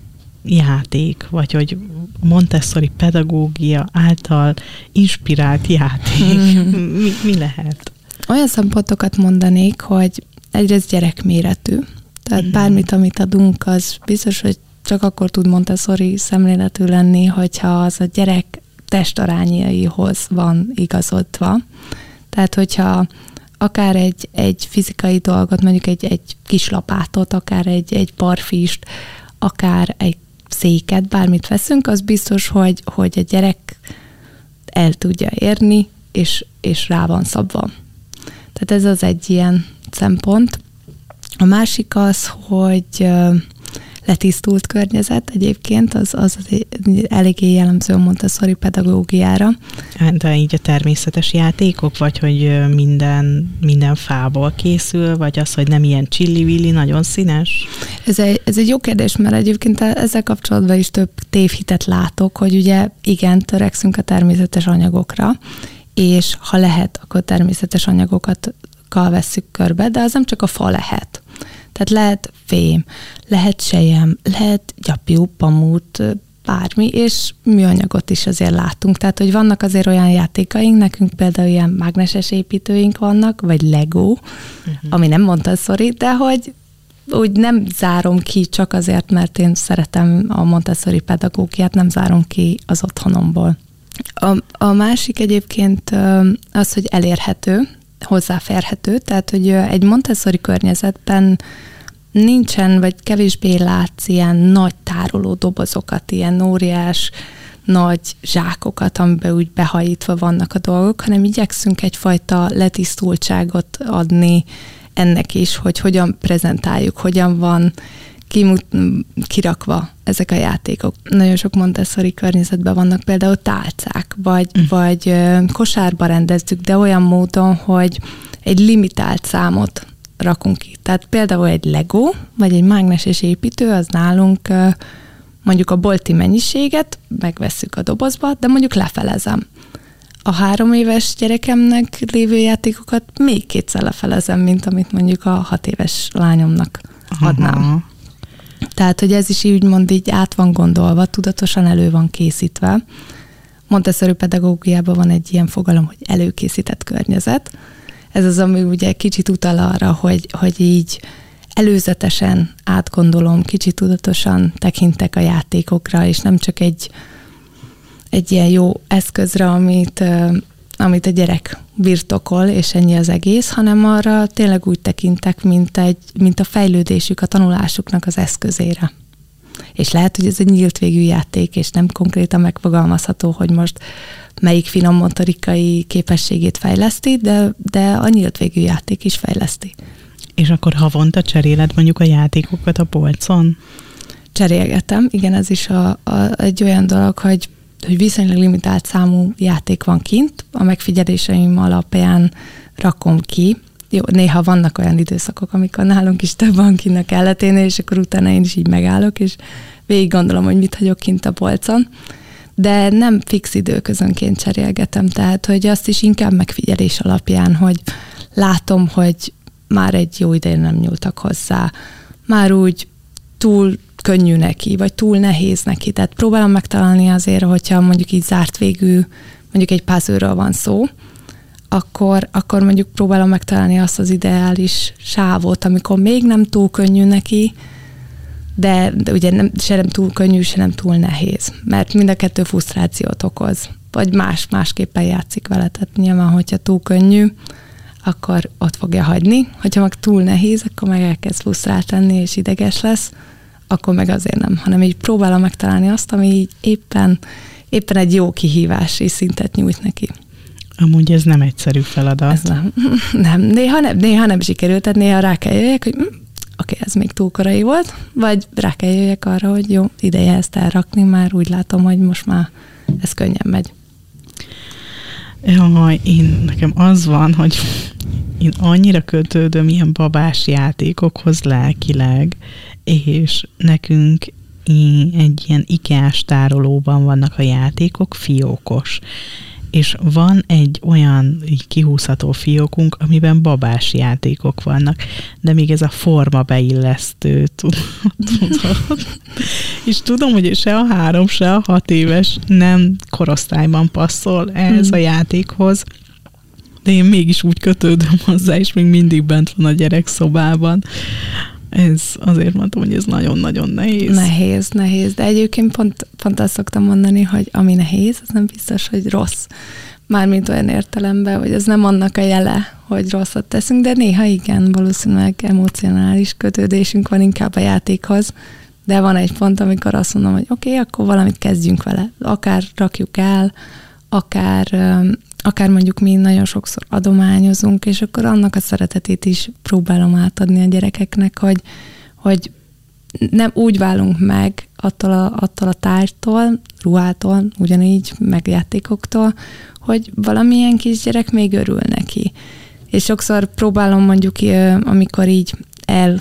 S2: játék, vagy hogy Montessori pedagógia által inspirált játék, mi, mi lehet?
S3: Olyan szempontokat mondanék, hogy egyrészt gyerekméretű, tehát uh-huh. bármit, amit adunk, az biztos, hogy csak akkor tud Montessori szemléletű lenni, hogyha az a gyerek testarányaihoz van igazodva. Tehát, hogyha akár egy, egy fizikai dolgot, mondjuk egy, egy kis lapátot, akár egy, egy parfist, akár egy széket, bármit veszünk, az biztos, hogy, hogy a gyerek el tudja érni, és, és rá van szabva. Tehát ez az egy ilyen szempont. A másik az, hogy letisztult környezet egyébként, az, az eléggé jellemző a Montessori pedagógiára.
S2: De így a természetes játékok, vagy hogy minden, minden fából készül, vagy az, hogy nem ilyen csillivilli, nagyon színes?
S3: Ez egy, ez egy jó kérdés, mert egyébként ezzel kapcsolatban is több tévhitet látok, hogy ugye igen, törekszünk a természetes anyagokra, és ha lehet, akkor természetes anyagokat vesszük körbe, de az nem csak a fa lehet. Tehát lehet fém, lehet sejem, lehet gyapjú, pamut, bármi, és műanyagot is azért látunk. Tehát, hogy vannak azért olyan játékaink, nekünk például ilyen mágneses építőink vannak, vagy Lego, uh-huh. ami nem mondta Montessori, de hogy úgy nem zárom ki csak azért, mert én szeretem a Montessori pedagógiát, nem zárom ki az otthonomból. A, a másik egyébként az, hogy elérhető, hozzáférhető, tehát hogy egy Montessori környezetben nincsen, vagy kevésbé látsz ilyen nagy tároló dobozokat, ilyen óriás nagy zsákokat, amiben úgy behajítva vannak a dolgok, hanem igyekszünk egyfajta letisztultságot adni ennek is, hogy hogyan prezentáljuk, hogyan van kimut, kirakva ezek a játékok. Nagyon sok Montessori környezetben vannak például tálcák, vagy, mm. vagy kosárba rendezzük, de olyan módon, hogy egy limitált számot rakunk ki. Tehát például egy Lego, vagy egy mágneses építő, az nálunk mondjuk a bolti mennyiséget megvesszük a dobozba, de mondjuk lefelezem. A három éves gyerekemnek lévő játékokat még kétszer lefelezem, mint amit mondjuk a hat éves lányomnak adnám. Aha. Tehát, hogy ez is így mond így át van gondolva, tudatosan elő van készítve. Montessori pedagógiában van egy ilyen fogalom, hogy előkészített környezet, ez az, ami ugye kicsit utal arra, hogy, hogy így előzetesen átgondolom, kicsit tudatosan tekintek a játékokra, és nem csak egy, egy ilyen jó eszközre, amit, amit a gyerek birtokol, és ennyi az egész, hanem arra tényleg úgy tekintek, mint, egy, mint a fejlődésük, a tanulásuknak az eszközére. És lehet, hogy ez egy nyílt végű játék, és nem konkrétan megfogalmazható, hogy most melyik finom motorikai képességét fejleszti, de, de a nyílt végű játék is fejleszti.
S2: És akkor havonta cseréled mondjuk a játékokat a polcon?
S3: Cserélgetem, igen, ez is a, a, egy olyan dolog, hogy, hogy viszonylag limitált számú játék van kint, a megfigyeléseim alapján rakom ki, jó, néha vannak olyan időszakok, amikor nálunk is több van kint a kelleténél, és akkor utána én is így megállok, és végig gondolom, hogy mit hagyok kint a polcon de nem fix időközönként cserélgetem, tehát hogy azt is inkább megfigyelés alapján, hogy látom, hogy már egy jó ideje nem nyúltak hozzá, már úgy túl könnyű neki, vagy túl nehéz neki. Tehát próbálom megtalálni azért, hogyha mondjuk így zárt végű, mondjuk egy puzzle van szó, akkor, akkor mondjuk próbálom megtalálni azt az ideális sávot, amikor még nem túl könnyű neki, de, de ugye nem, se nem túl könnyű, se nem túl nehéz, mert mind a kettő frusztrációt okoz, vagy más, másképpen játszik vele, tehát nyilván, hogyha túl könnyű, akkor ott fogja hagyni, hogyha meg túl nehéz, akkor meg elkezd frusztrált lenni, és ideges lesz, akkor meg azért nem, hanem így próbálom megtalálni azt, ami így éppen, éppen egy jó kihívási szintet nyújt neki.
S2: Amúgy ez nem egyszerű feladat. Ez
S3: nem. nem. Néha nem, néha nem sikerült, tehát néha rá kell jöjjek, hogy hm, oké, okay, ez még túl korai volt, vagy rá kell jöjjek arra, hogy jó, ideje ezt elrakni, már úgy látom, hogy most már ez könnyen megy.
S2: Jaj, én, nekem az van, hogy én annyira kötődöm ilyen babás játékokhoz lelkileg, és nekünk egy ilyen ikás tárolóban vannak a játékok, fiókos és van egy olyan kihúzható fiókunk, amiben babás játékok vannak, de még ez a forma beillesztő, tudod? és tudom, hogy se a három, se a hat éves nem korosztályban passzol hmm. a játékhoz, de én mégis úgy kötődöm hozzá, és még mindig bent van a gyerek szobában. Ez azért mondtam, hogy ez nagyon-nagyon nehéz.
S3: Nehéz, nehéz, de egyébként pont, pont azt szoktam mondani, hogy ami nehéz, az nem biztos, hogy rossz. Mármint olyan értelemben, hogy ez nem annak a jele, hogy rosszat teszünk, de néha igen, valószínűleg emocionális kötődésünk van inkább a játékhoz, de van egy pont, amikor azt mondom, hogy oké, okay, akkor valamit kezdjünk vele. Akár rakjuk el, akár, akár mondjuk mi nagyon sokszor adományozunk, és akkor annak a szeretetét is próbálom átadni a gyerekeknek, hogy, hogy nem úgy válunk meg attól a, attól a tárgytól, ruhától, ugyanígy, meg játékoktól, hogy valamilyen kisgyerek még örül neki. És sokszor próbálom mondjuk, amikor így el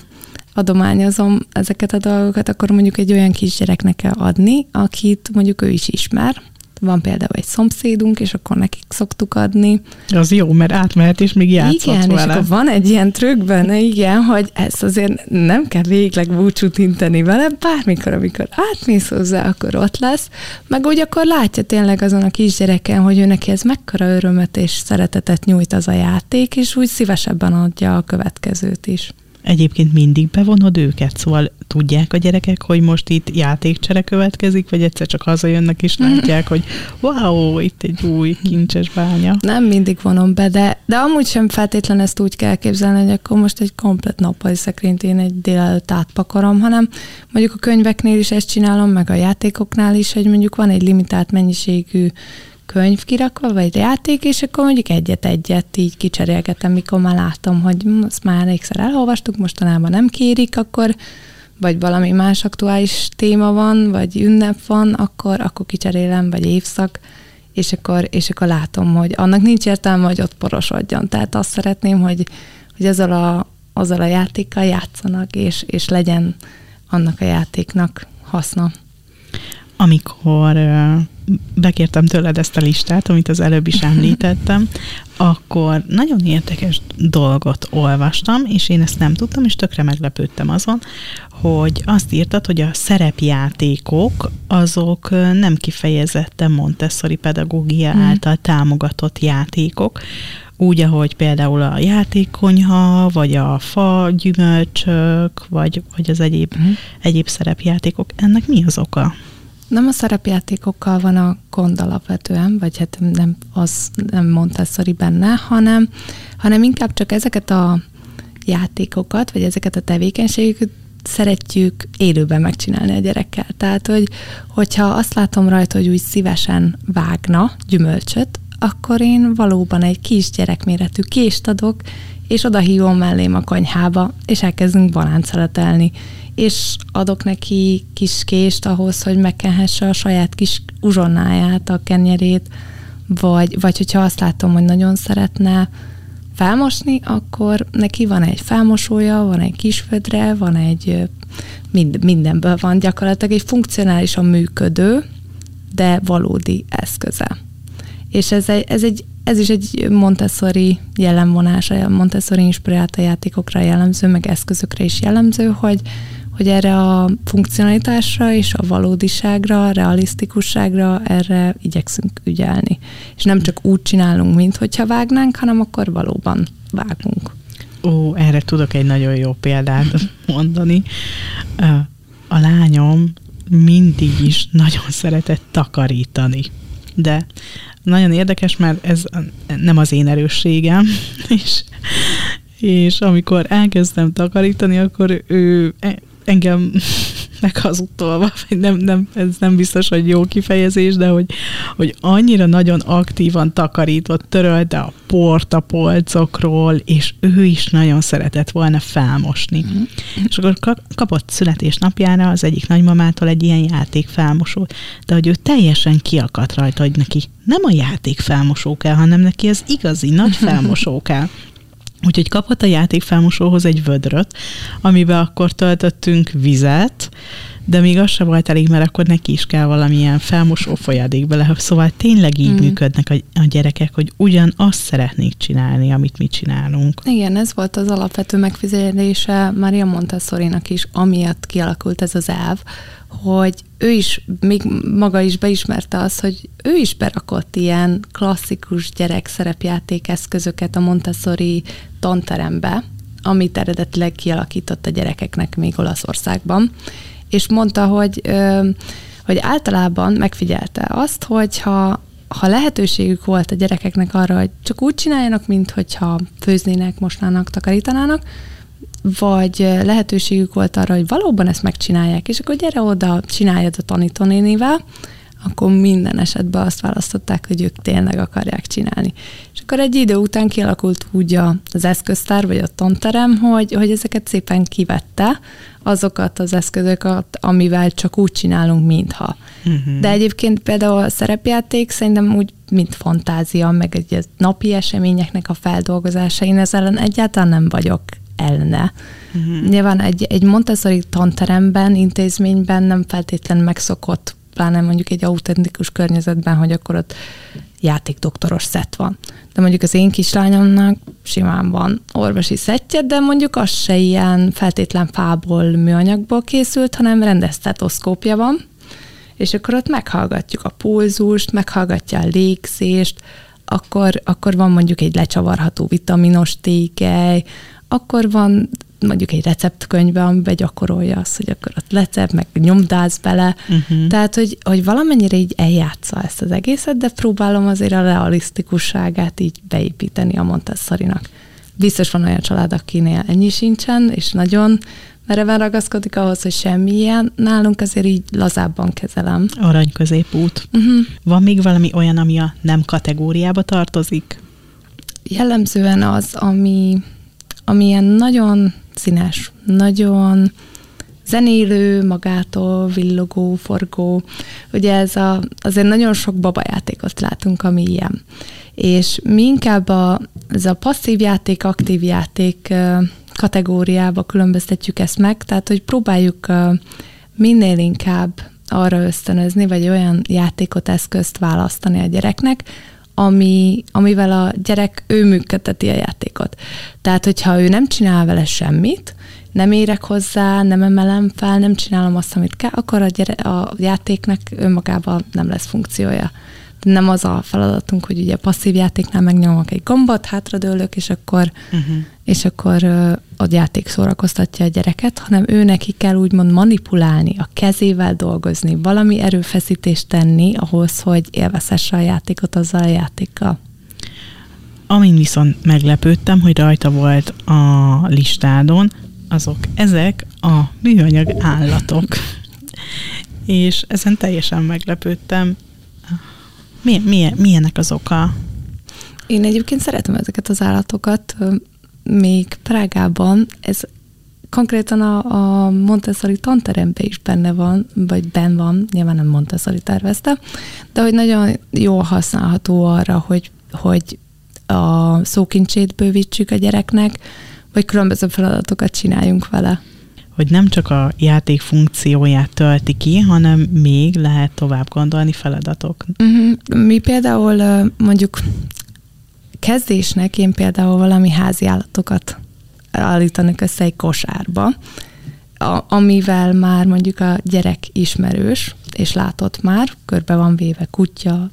S3: adományozom ezeket a dolgokat, akkor mondjuk egy olyan kisgyereknek kell adni, akit mondjuk ő is ismer, van például egy szomszédunk, és akkor nekik szoktuk adni.
S2: Az jó, mert átmehet, és még játszhat
S3: Igen,
S2: vele.
S3: és akkor van egy ilyen trükk benne, igen, hogy ezt azért nem kell végleg búcsút inteni vele, bármikor, amikor átmész hozzá, akkor ott lesz, meg úgy akkor látja tényleg azon a kisgyereken, hogy ő neki ez mekkora örömet és szeretetet nyújt az a játék, és úgy szívesebben adja a következőt is.
S2: Egyébként mindig bevonod őket, szóval tudják a gyerekek, hogy most itt játékcsere következik, vagy egyszer csak hazajönnek és látják, hogy wow, itt egy új kincses bánya.
S3: Nem mindig vonom be, de, de amúgy sem feltétlen ezt úgy kell képzelni, hogy akkor most egy komplet nappali szekrényt én egy délelőtt átpakorom, hanem mondjuk a könyveknél is ezt csinálom, meg a játékoknál is, hogy mondjuk van egy limitált mennyiségű könyv kirakva, vagy játék, és akkor mondjuk egyet-egyet így kicserélgetem, mikor már látom, hogy azt már elégszer elolvastuk, mostanában nem kérik, akkor vagy valami más aktuális téma van, vagy ünnep van, akkor, akkor kicserélem, vagy évszak, és akkor, és akkor látom, hogy annak nincs értelme, hogy ott porosodjon. Tehát azt szeretném, hogy, hogy azzal a, azzal a játékkal játszanak, és, és legyen annak a játéknak haszna.
S2: Amikor bekértem tőled ezt a listát, amit az előbb is említettem, akkor nagyon érdekes dolgot olvastam, és én ezt nem tudtam, és tökre meglepődtem azon, hogy azt írtad, hogy a szerepjátékok azok nem kifejezetten Montessori pedagógia hmm. által támogatott játékok, úgy, ahogy például a játékkonyha, vagy a fa, gyümölcsök, vagy, vagy az egyéb, hmm. egyéb szerepjátékok. Ennek mi az oka?
S3: Nem a szerepjátékokkal van a gond alapvetően, vagy hát nem, az nem Montessori benne, hanem, hanem inkább csak ezeket a játékokat, vagy ezeket a tevékenységeket szeretjük élőben megcsinálni a gyerekkel. Tehát, hogy, hogyha azt látom rajta, hogy úgy szívesen vágna gyümölcsöt, akkor én valóban egy kis gyerekméretű kést adok, és oda hívom mellém a konyhába, és elkezdünk balánceletelni és adok neki kis kést ahhoz, hogy megkenhesse a saját kis uzsonnáját, a kenyerét, vagy, vagy hogyha azt látom, hogy nagyon szeretne felmosni, akkor neki van egy felmosója, van egy kisfödre, van egy mind, mindenből van gyakorlatilag egy funkcionálisan működő, de valódi eszköze. És ez, egy, ez, egy, ez is egy Montessori jellemvonása, Montessori inspirálta játékokra jellemző, meg eszközökre is jellemző, hogy, hogy erre a funkcionalitásra és a valódiságra, a realisztikusságra erre igyekszünk ügyelni. És nem csak úgy csinálunk, mint hogyha vágnánk, hanem akkor valóban vágunk.
S2: Ó, erre tudok egy nagyon jó példát mondani. A lányom mindig is nagyon szeretett takarítani. De nagyon érdekes, mert ez nem az én erősségem, és, és amikor elkezdtem takarítani, akkor ő engem meghazudtolva, nem, nem, ez nem biztos, hogy jó kifejezés, de hogy, hogy annyira nagyon aktívan takarított, törölte a port a polcokról, és ő is nagyon szeretett volna felmosni. Mm. És akkor kapott születésnapjára az egyik nagymamától egy ilyen játék felmosót, de hogy ő teljesen kiakadt rajta, hogy neki nem a játék felmosó kell, hanem neki az igazi nagy felmosó kell. Úgyhogy kapott a játékfelmosóhoz egy vödröt, amiben akkor töltöttünk vizet, de még az sem volt elég, mert akkor neki is kell valamilyen felmosó folyadék bele. Szóval tényleg így mm. működnek a, a gyerekek, hogy ugyan azt szeretnék csinálni, amit mi csinálunk.
S3: Igen, ez volt az alapvető megfizetése Maria Montessori-nak is, amiatt kialakult ez az elv, hogy ő is, még maga is beismerte azt, hogy ő is berakott ilyen klasszikus gyerek szerepjáték eszközöket a Montessori tanterembe, amit eredetileg kialakított a gyerekeknek még Olaszországban. És mondta, hogy, hogy általában megfigyelte azt, hogy ha ha lehetőségük volt a gyerekeknek arra, hogy csak úgy csináljanak, mint hogyha főznének, mosnának, takarítanának, vagy lehetőségük volt arra, hogy valóban ezt megcsinálják, és akkor gyere oda, csináljad a tanítónénivel, akkor minden esetben azt választották, hogy ők tényleg akarják csinálni. És akkor egy idő után kialakult úgy az eszköztár, vagy a tanterem, hogy, hogy ezeket szépen kivette, azokat az eszközöket, amivel csak úgy csinálunk, mintha. Uh-huh. De egyébként például a szerepjáték szerintem úgy, mint fantázia, meg egy napi eseményeknek a feldolgozása, én ezzel egyáltalán nem vagyok ellene. Uh-huh. Nyilván egy, egy Montessori tanteremben, intézményben nem feltétlen megszokott pláne mondjuk egy autentikus környezetben, hogy akkor ott játékdoktoros szett van. De mondjuk az én kislányomnak simán van orvosi szettje, de mondjuk az se ilyen feltétlen fából, műanyagból készült, hanem rendes stetoszkópja van, és akkor ott meghallgatjuk a pulzust, meghallgatja a légzést, akkor, akkor van mondjuk egy lecsavarható vitaminos tékely, akkor van mondjuk egy receptkönyvbe, amiben gyakorolja azt, hogy akkor ott lecep, meg nyomdáz bele. Uh-huh. Tehát, hogy, hogy valamennyire így eljátsza ezt az egészet, de próbálom azért a realisztikusságát így beépíteni a Montessori-nak. Biztos van olyan család, akinél ennyi sincsen, és nagyon mereven ragaszkodik ahhoz, hogy semmilyen. Nálunk azért így lazábban kezelem.
S2: Arany középút. Uh-huh. Van még valami olyan, ami a nem kategóriába tartozik?
S3: Jellemzően az, ami, ami ilyen nagyon színes, nagyon zenélő, magától villogó, forgó. Ugye ez a, azért nagyon sok babajátékot látunk, ami ilyen. És mi inkább a, ez a passzív játék, aktív játék kategóriába különböztetjük ezt meg, tehát hogy próbáljuk minél inkább arra ösztönözni, vagy olyan játékot, eszközt választani a gyereknek, ami, amivel a gyerek ő működteti a játékot. Tehát, hogyha ő nem csinál vele semmit, nem érek hozzá, nem emelem fel, nem csinálom azt, amit kell, akkor a, gyere, a játéknak önmagában nem lesz funkciója. Nem az a feladatunk, hogy ugye passzív játéknál megnyomok egy gombot, hátradőlök, és akkor, uh-huh. és akkor a játék szórakoztatja a gyereket, hanem ő neki kell úgymond manipulálni, a kezével dolgozni, valami erőfeszítést tenni ahhoz, hogy élvezhesse a játékot azzal a játékkal.
S2: Amin viszont meglepődtem, hogy rajta volt a listádon, azok ezek a műanyag állatok. És ezen teljesen meglepődtem. Milyen, milyen, milyenek az oka?
S3: Én egyébként szeretem ezeket az állatokat. Még Prágában ez konkrétan a, a Montessori tanteremben is benne van, vagy ben van, nyilván nem Montessori tervezte, de hogy nagyon jól használható arra, hogy, hogy a szókincsét bővítsük a gyereknek, vagy különböző feladatokat csináljunk vele.
S2: Hogy nem csak a játék funkcióját tölti ki, hanem még lehet tovább gondolni feladatok.
S3: Uh-huh. Mi például mondjuk kezdésnek én például valami házi állatokat állítanak össze egy kosárba, amivel már mondjuk a gyerek ismerős, és látott már, körbe van véve kutya,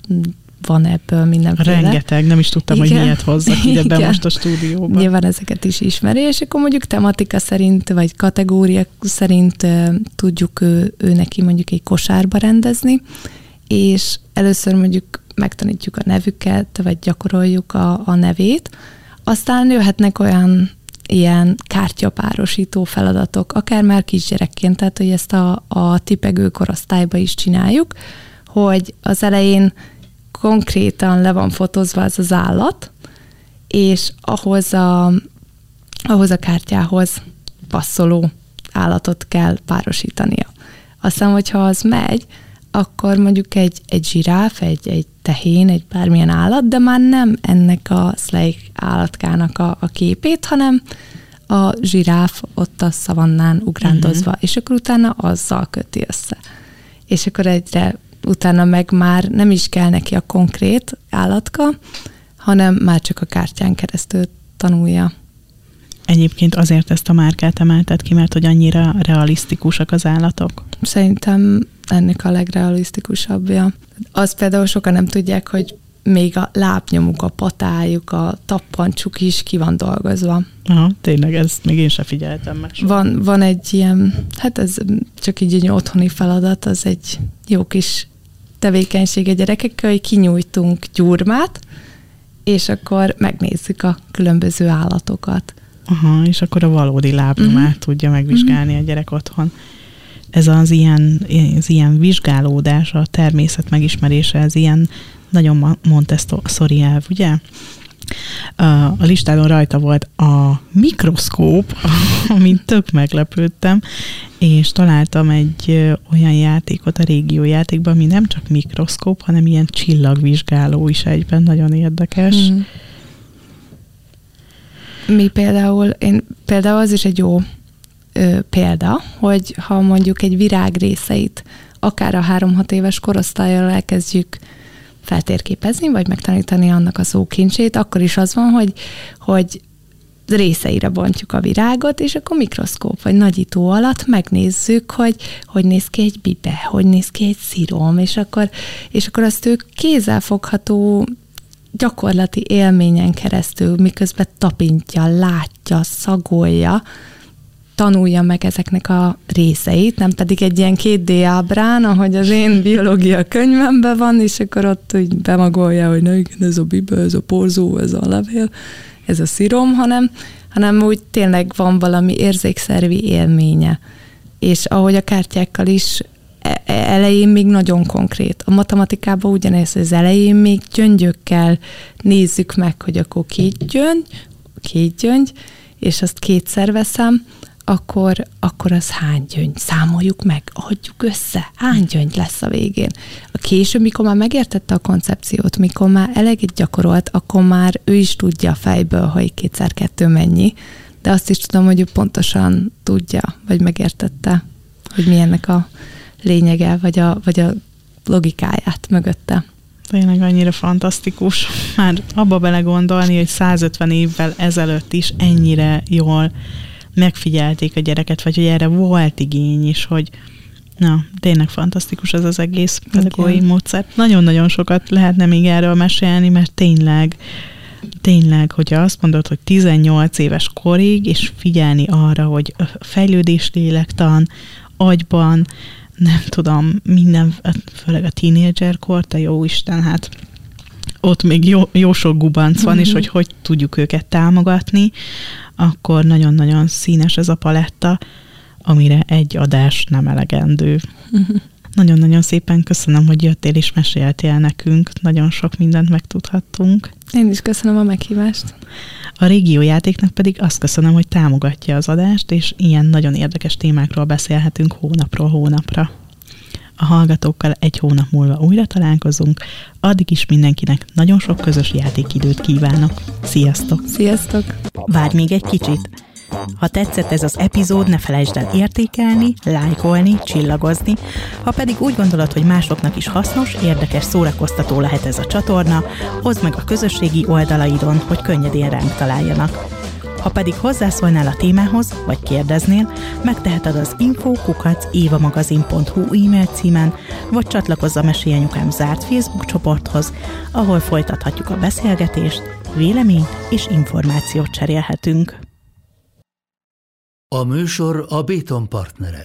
S3: van ebből mindenféle.
S2: Rengeteg, nem is tudtam, Igen. hogy miért hozzak ide be most a stúdióba.
S3: Nyilván ezeket is ismeri, és akkor mondjuk tematika szerint, vagy kategória szerint tudjuk ő, ő neki mondjuk egy kosárba rendezni, és először mondjuk megtanítjuk a nevüket, vagy gyakoroljuk a, a nevét, aztán jöhetnek olyan ilyen kártyapárosító feladatok, akár már kisgyerekként, tehát hogy ezt a, a tipegő korosztályba is csináljuk, hogy az elején konkrétan le van fotózva ez az állat, és ahhoz a, ahhoz a kártyához passzoló állatot kell párosítania. Aztán, hogyha az megy, akkor mondjuk egy, egy zsiráf, egy, egy tehén, egy bármilyen állat, de már nem ennek a szleik állatkának a, a képét, hanem a zsiráf ott a szavannán ugrándozva, uh-huh. és akkor utána azzal köti össze. És akkor egyre utána meg már nem is kell neki a konkrét állatka, hanem már csak a kártyán keresztül tanulja.
S2: Egyébként azért ezt a márkát emelted ki, mert hogy annyira realisztikusak az állatok?
S3: Szerintem ennek a legrealisztikusabbja. Azt például sokan nem tudják, hogy még a lábnyomuk, a patájuk, a tappancsuk is ki van dolgozva.
S2: Aha, tényleg, ezt még én sem figyeltem meg.
S3: Van, van egy ilyen, hát ez csak így egy otthoni feladat, az egy jó kis tevékenység a gyerekekkel, hogy kinyújtunk gyurmát, és akkor megnézzük a különböző állatokat.
S2: Aha, és akkor a valódi lábnyomát uh-huh. tudja megvizsgálni uh-huh. a gyerek otthon. Ez az ilyen, az ilyen vizsgálódás, a természet megismerése, ez ilyen nagyon Montessori elv, ugye? A listádon rajta volt a mikroszkóp, amin tök meglepődtem, és találtam egy olyan játékot a régió játékban, ami nem csak mikroszkóp, hanem ilyen csillagvizsgáló is egyben, nagyon érdekes. Hmm.
S3: Mi például, én például az is egy jó ö, példa, hogy ha mondjuk egy virág részeit akár a három-hat éves korosztályjal elkezdjük feltérképezni, vagy megtanítani annak a szókincsét, akkor is az van, hogy, hogy részeire bontjuk a virágot, és akkor mikroszkóp vagy nagyító alatt megnézzük, hogy hogy néz ki egy bibe, hogy néz ki egy szirom, és akkor, és akkor azt ők kézzelfogható gyakorlati élményen keresztül, miközben tapintja, látja, szagolja, tanulja meg ezeknek a részeit, nem pedig egy ilyen 2D ábrán, ahogy az én biológia könyvemben van, és akkor ott úgy bemagolja, hogy na igen, ez a bibe, ez a porzó, ez a levél, ez a szirom, hanem, hanem úgy tényleg van valami érzékszervi élménye. És ahogy a kártyákkal is e, e, elején még nagyon konkrét. A matematikában ugyanez, az elején még gyöngyökkel nézzük meg, hogy akkor két gyöngy, két gyöngy, és azt kétszer veszem, akkor, akkor az hány gyöngy? Számoljuk meg, adjuk össze, hány gyöngy lesz a végén. A később, mikor már megértette a koncepciót, mikor már eleget gyakorolt, akkor már ő is tudja fejből, hogy kétszer kettő mennyi, de azt is tudom, hogy ő pontosan tudja, vagy megértette, hogy mi a lényege, vagy a, vagy a logikáját mögötte.
S2: Tényleg annyira fantasztikus. Már abba belegondolni, hogy 150 évvel ezelőtt is ennyire jól megfigyelték a gyereket, vagy hogy erre volt igény is, hogy na, tényleg fantasztikus ez az egész pedagógiai módszer. Nagyon-nagyon sokat lehetne még erről mesélni, mert tényleg tényleg, hogyha azt mondod, hogy 18 éves korig, és figyelni arra, hogy fejlődés lélektan, agyban, nem tudom, minden, főleg a tínédzserkor, te jó Isten, hát ott még jó, jó sok gubanc van, mm-hmm. és hogy hogy tudjuk őket támogatni, akkor nagyon-nagyon színes ez a paletta, amire egy adás nem elegendő. Mm-hmm. Nagyon-nagyon szépen köszönöm, hogy jöttél és meséltél nekünk. Nagyon sok mindent megtudhattunk.
S3: Én is köszönöm a meghívást.
S2: A régiójátéknak pedig azt köszönöm, hogy támogatja az adást, és ilyen nagyon érdekes témákról beszélhetünk hónapról hónapra. A hallgatókkal egy hónap múlva újra találkozunk, addig is mindenkinek nagyon sok közös játékidőt kívánok. Sziasztok!
S3: Sziasztok!
S2: Várj még egy kicsit! Ha tetszett ez az epizód, ne felejtsd el értékelni, lájkolni, csillagozni. Ha pedig úgy gondolod, hogy másoknak is hasznos, érdekes, szórakoztató lehet ez a csatorna, hozd meg a közösségi oldalaidon, hogy könnyedén ránk találjanak. Ha pedig hozzászólnál a témához, vagy kérdeznél, megteheted az info.évamagazin.hu e-mail címen, vagy csatlakozz a Mesélyanyukám zárt Facebook csoporthoz, ahol folytathatjuk a beszélgetést, véleményt és információt cserélhetünk.
S1: A műsor a Béton partnere.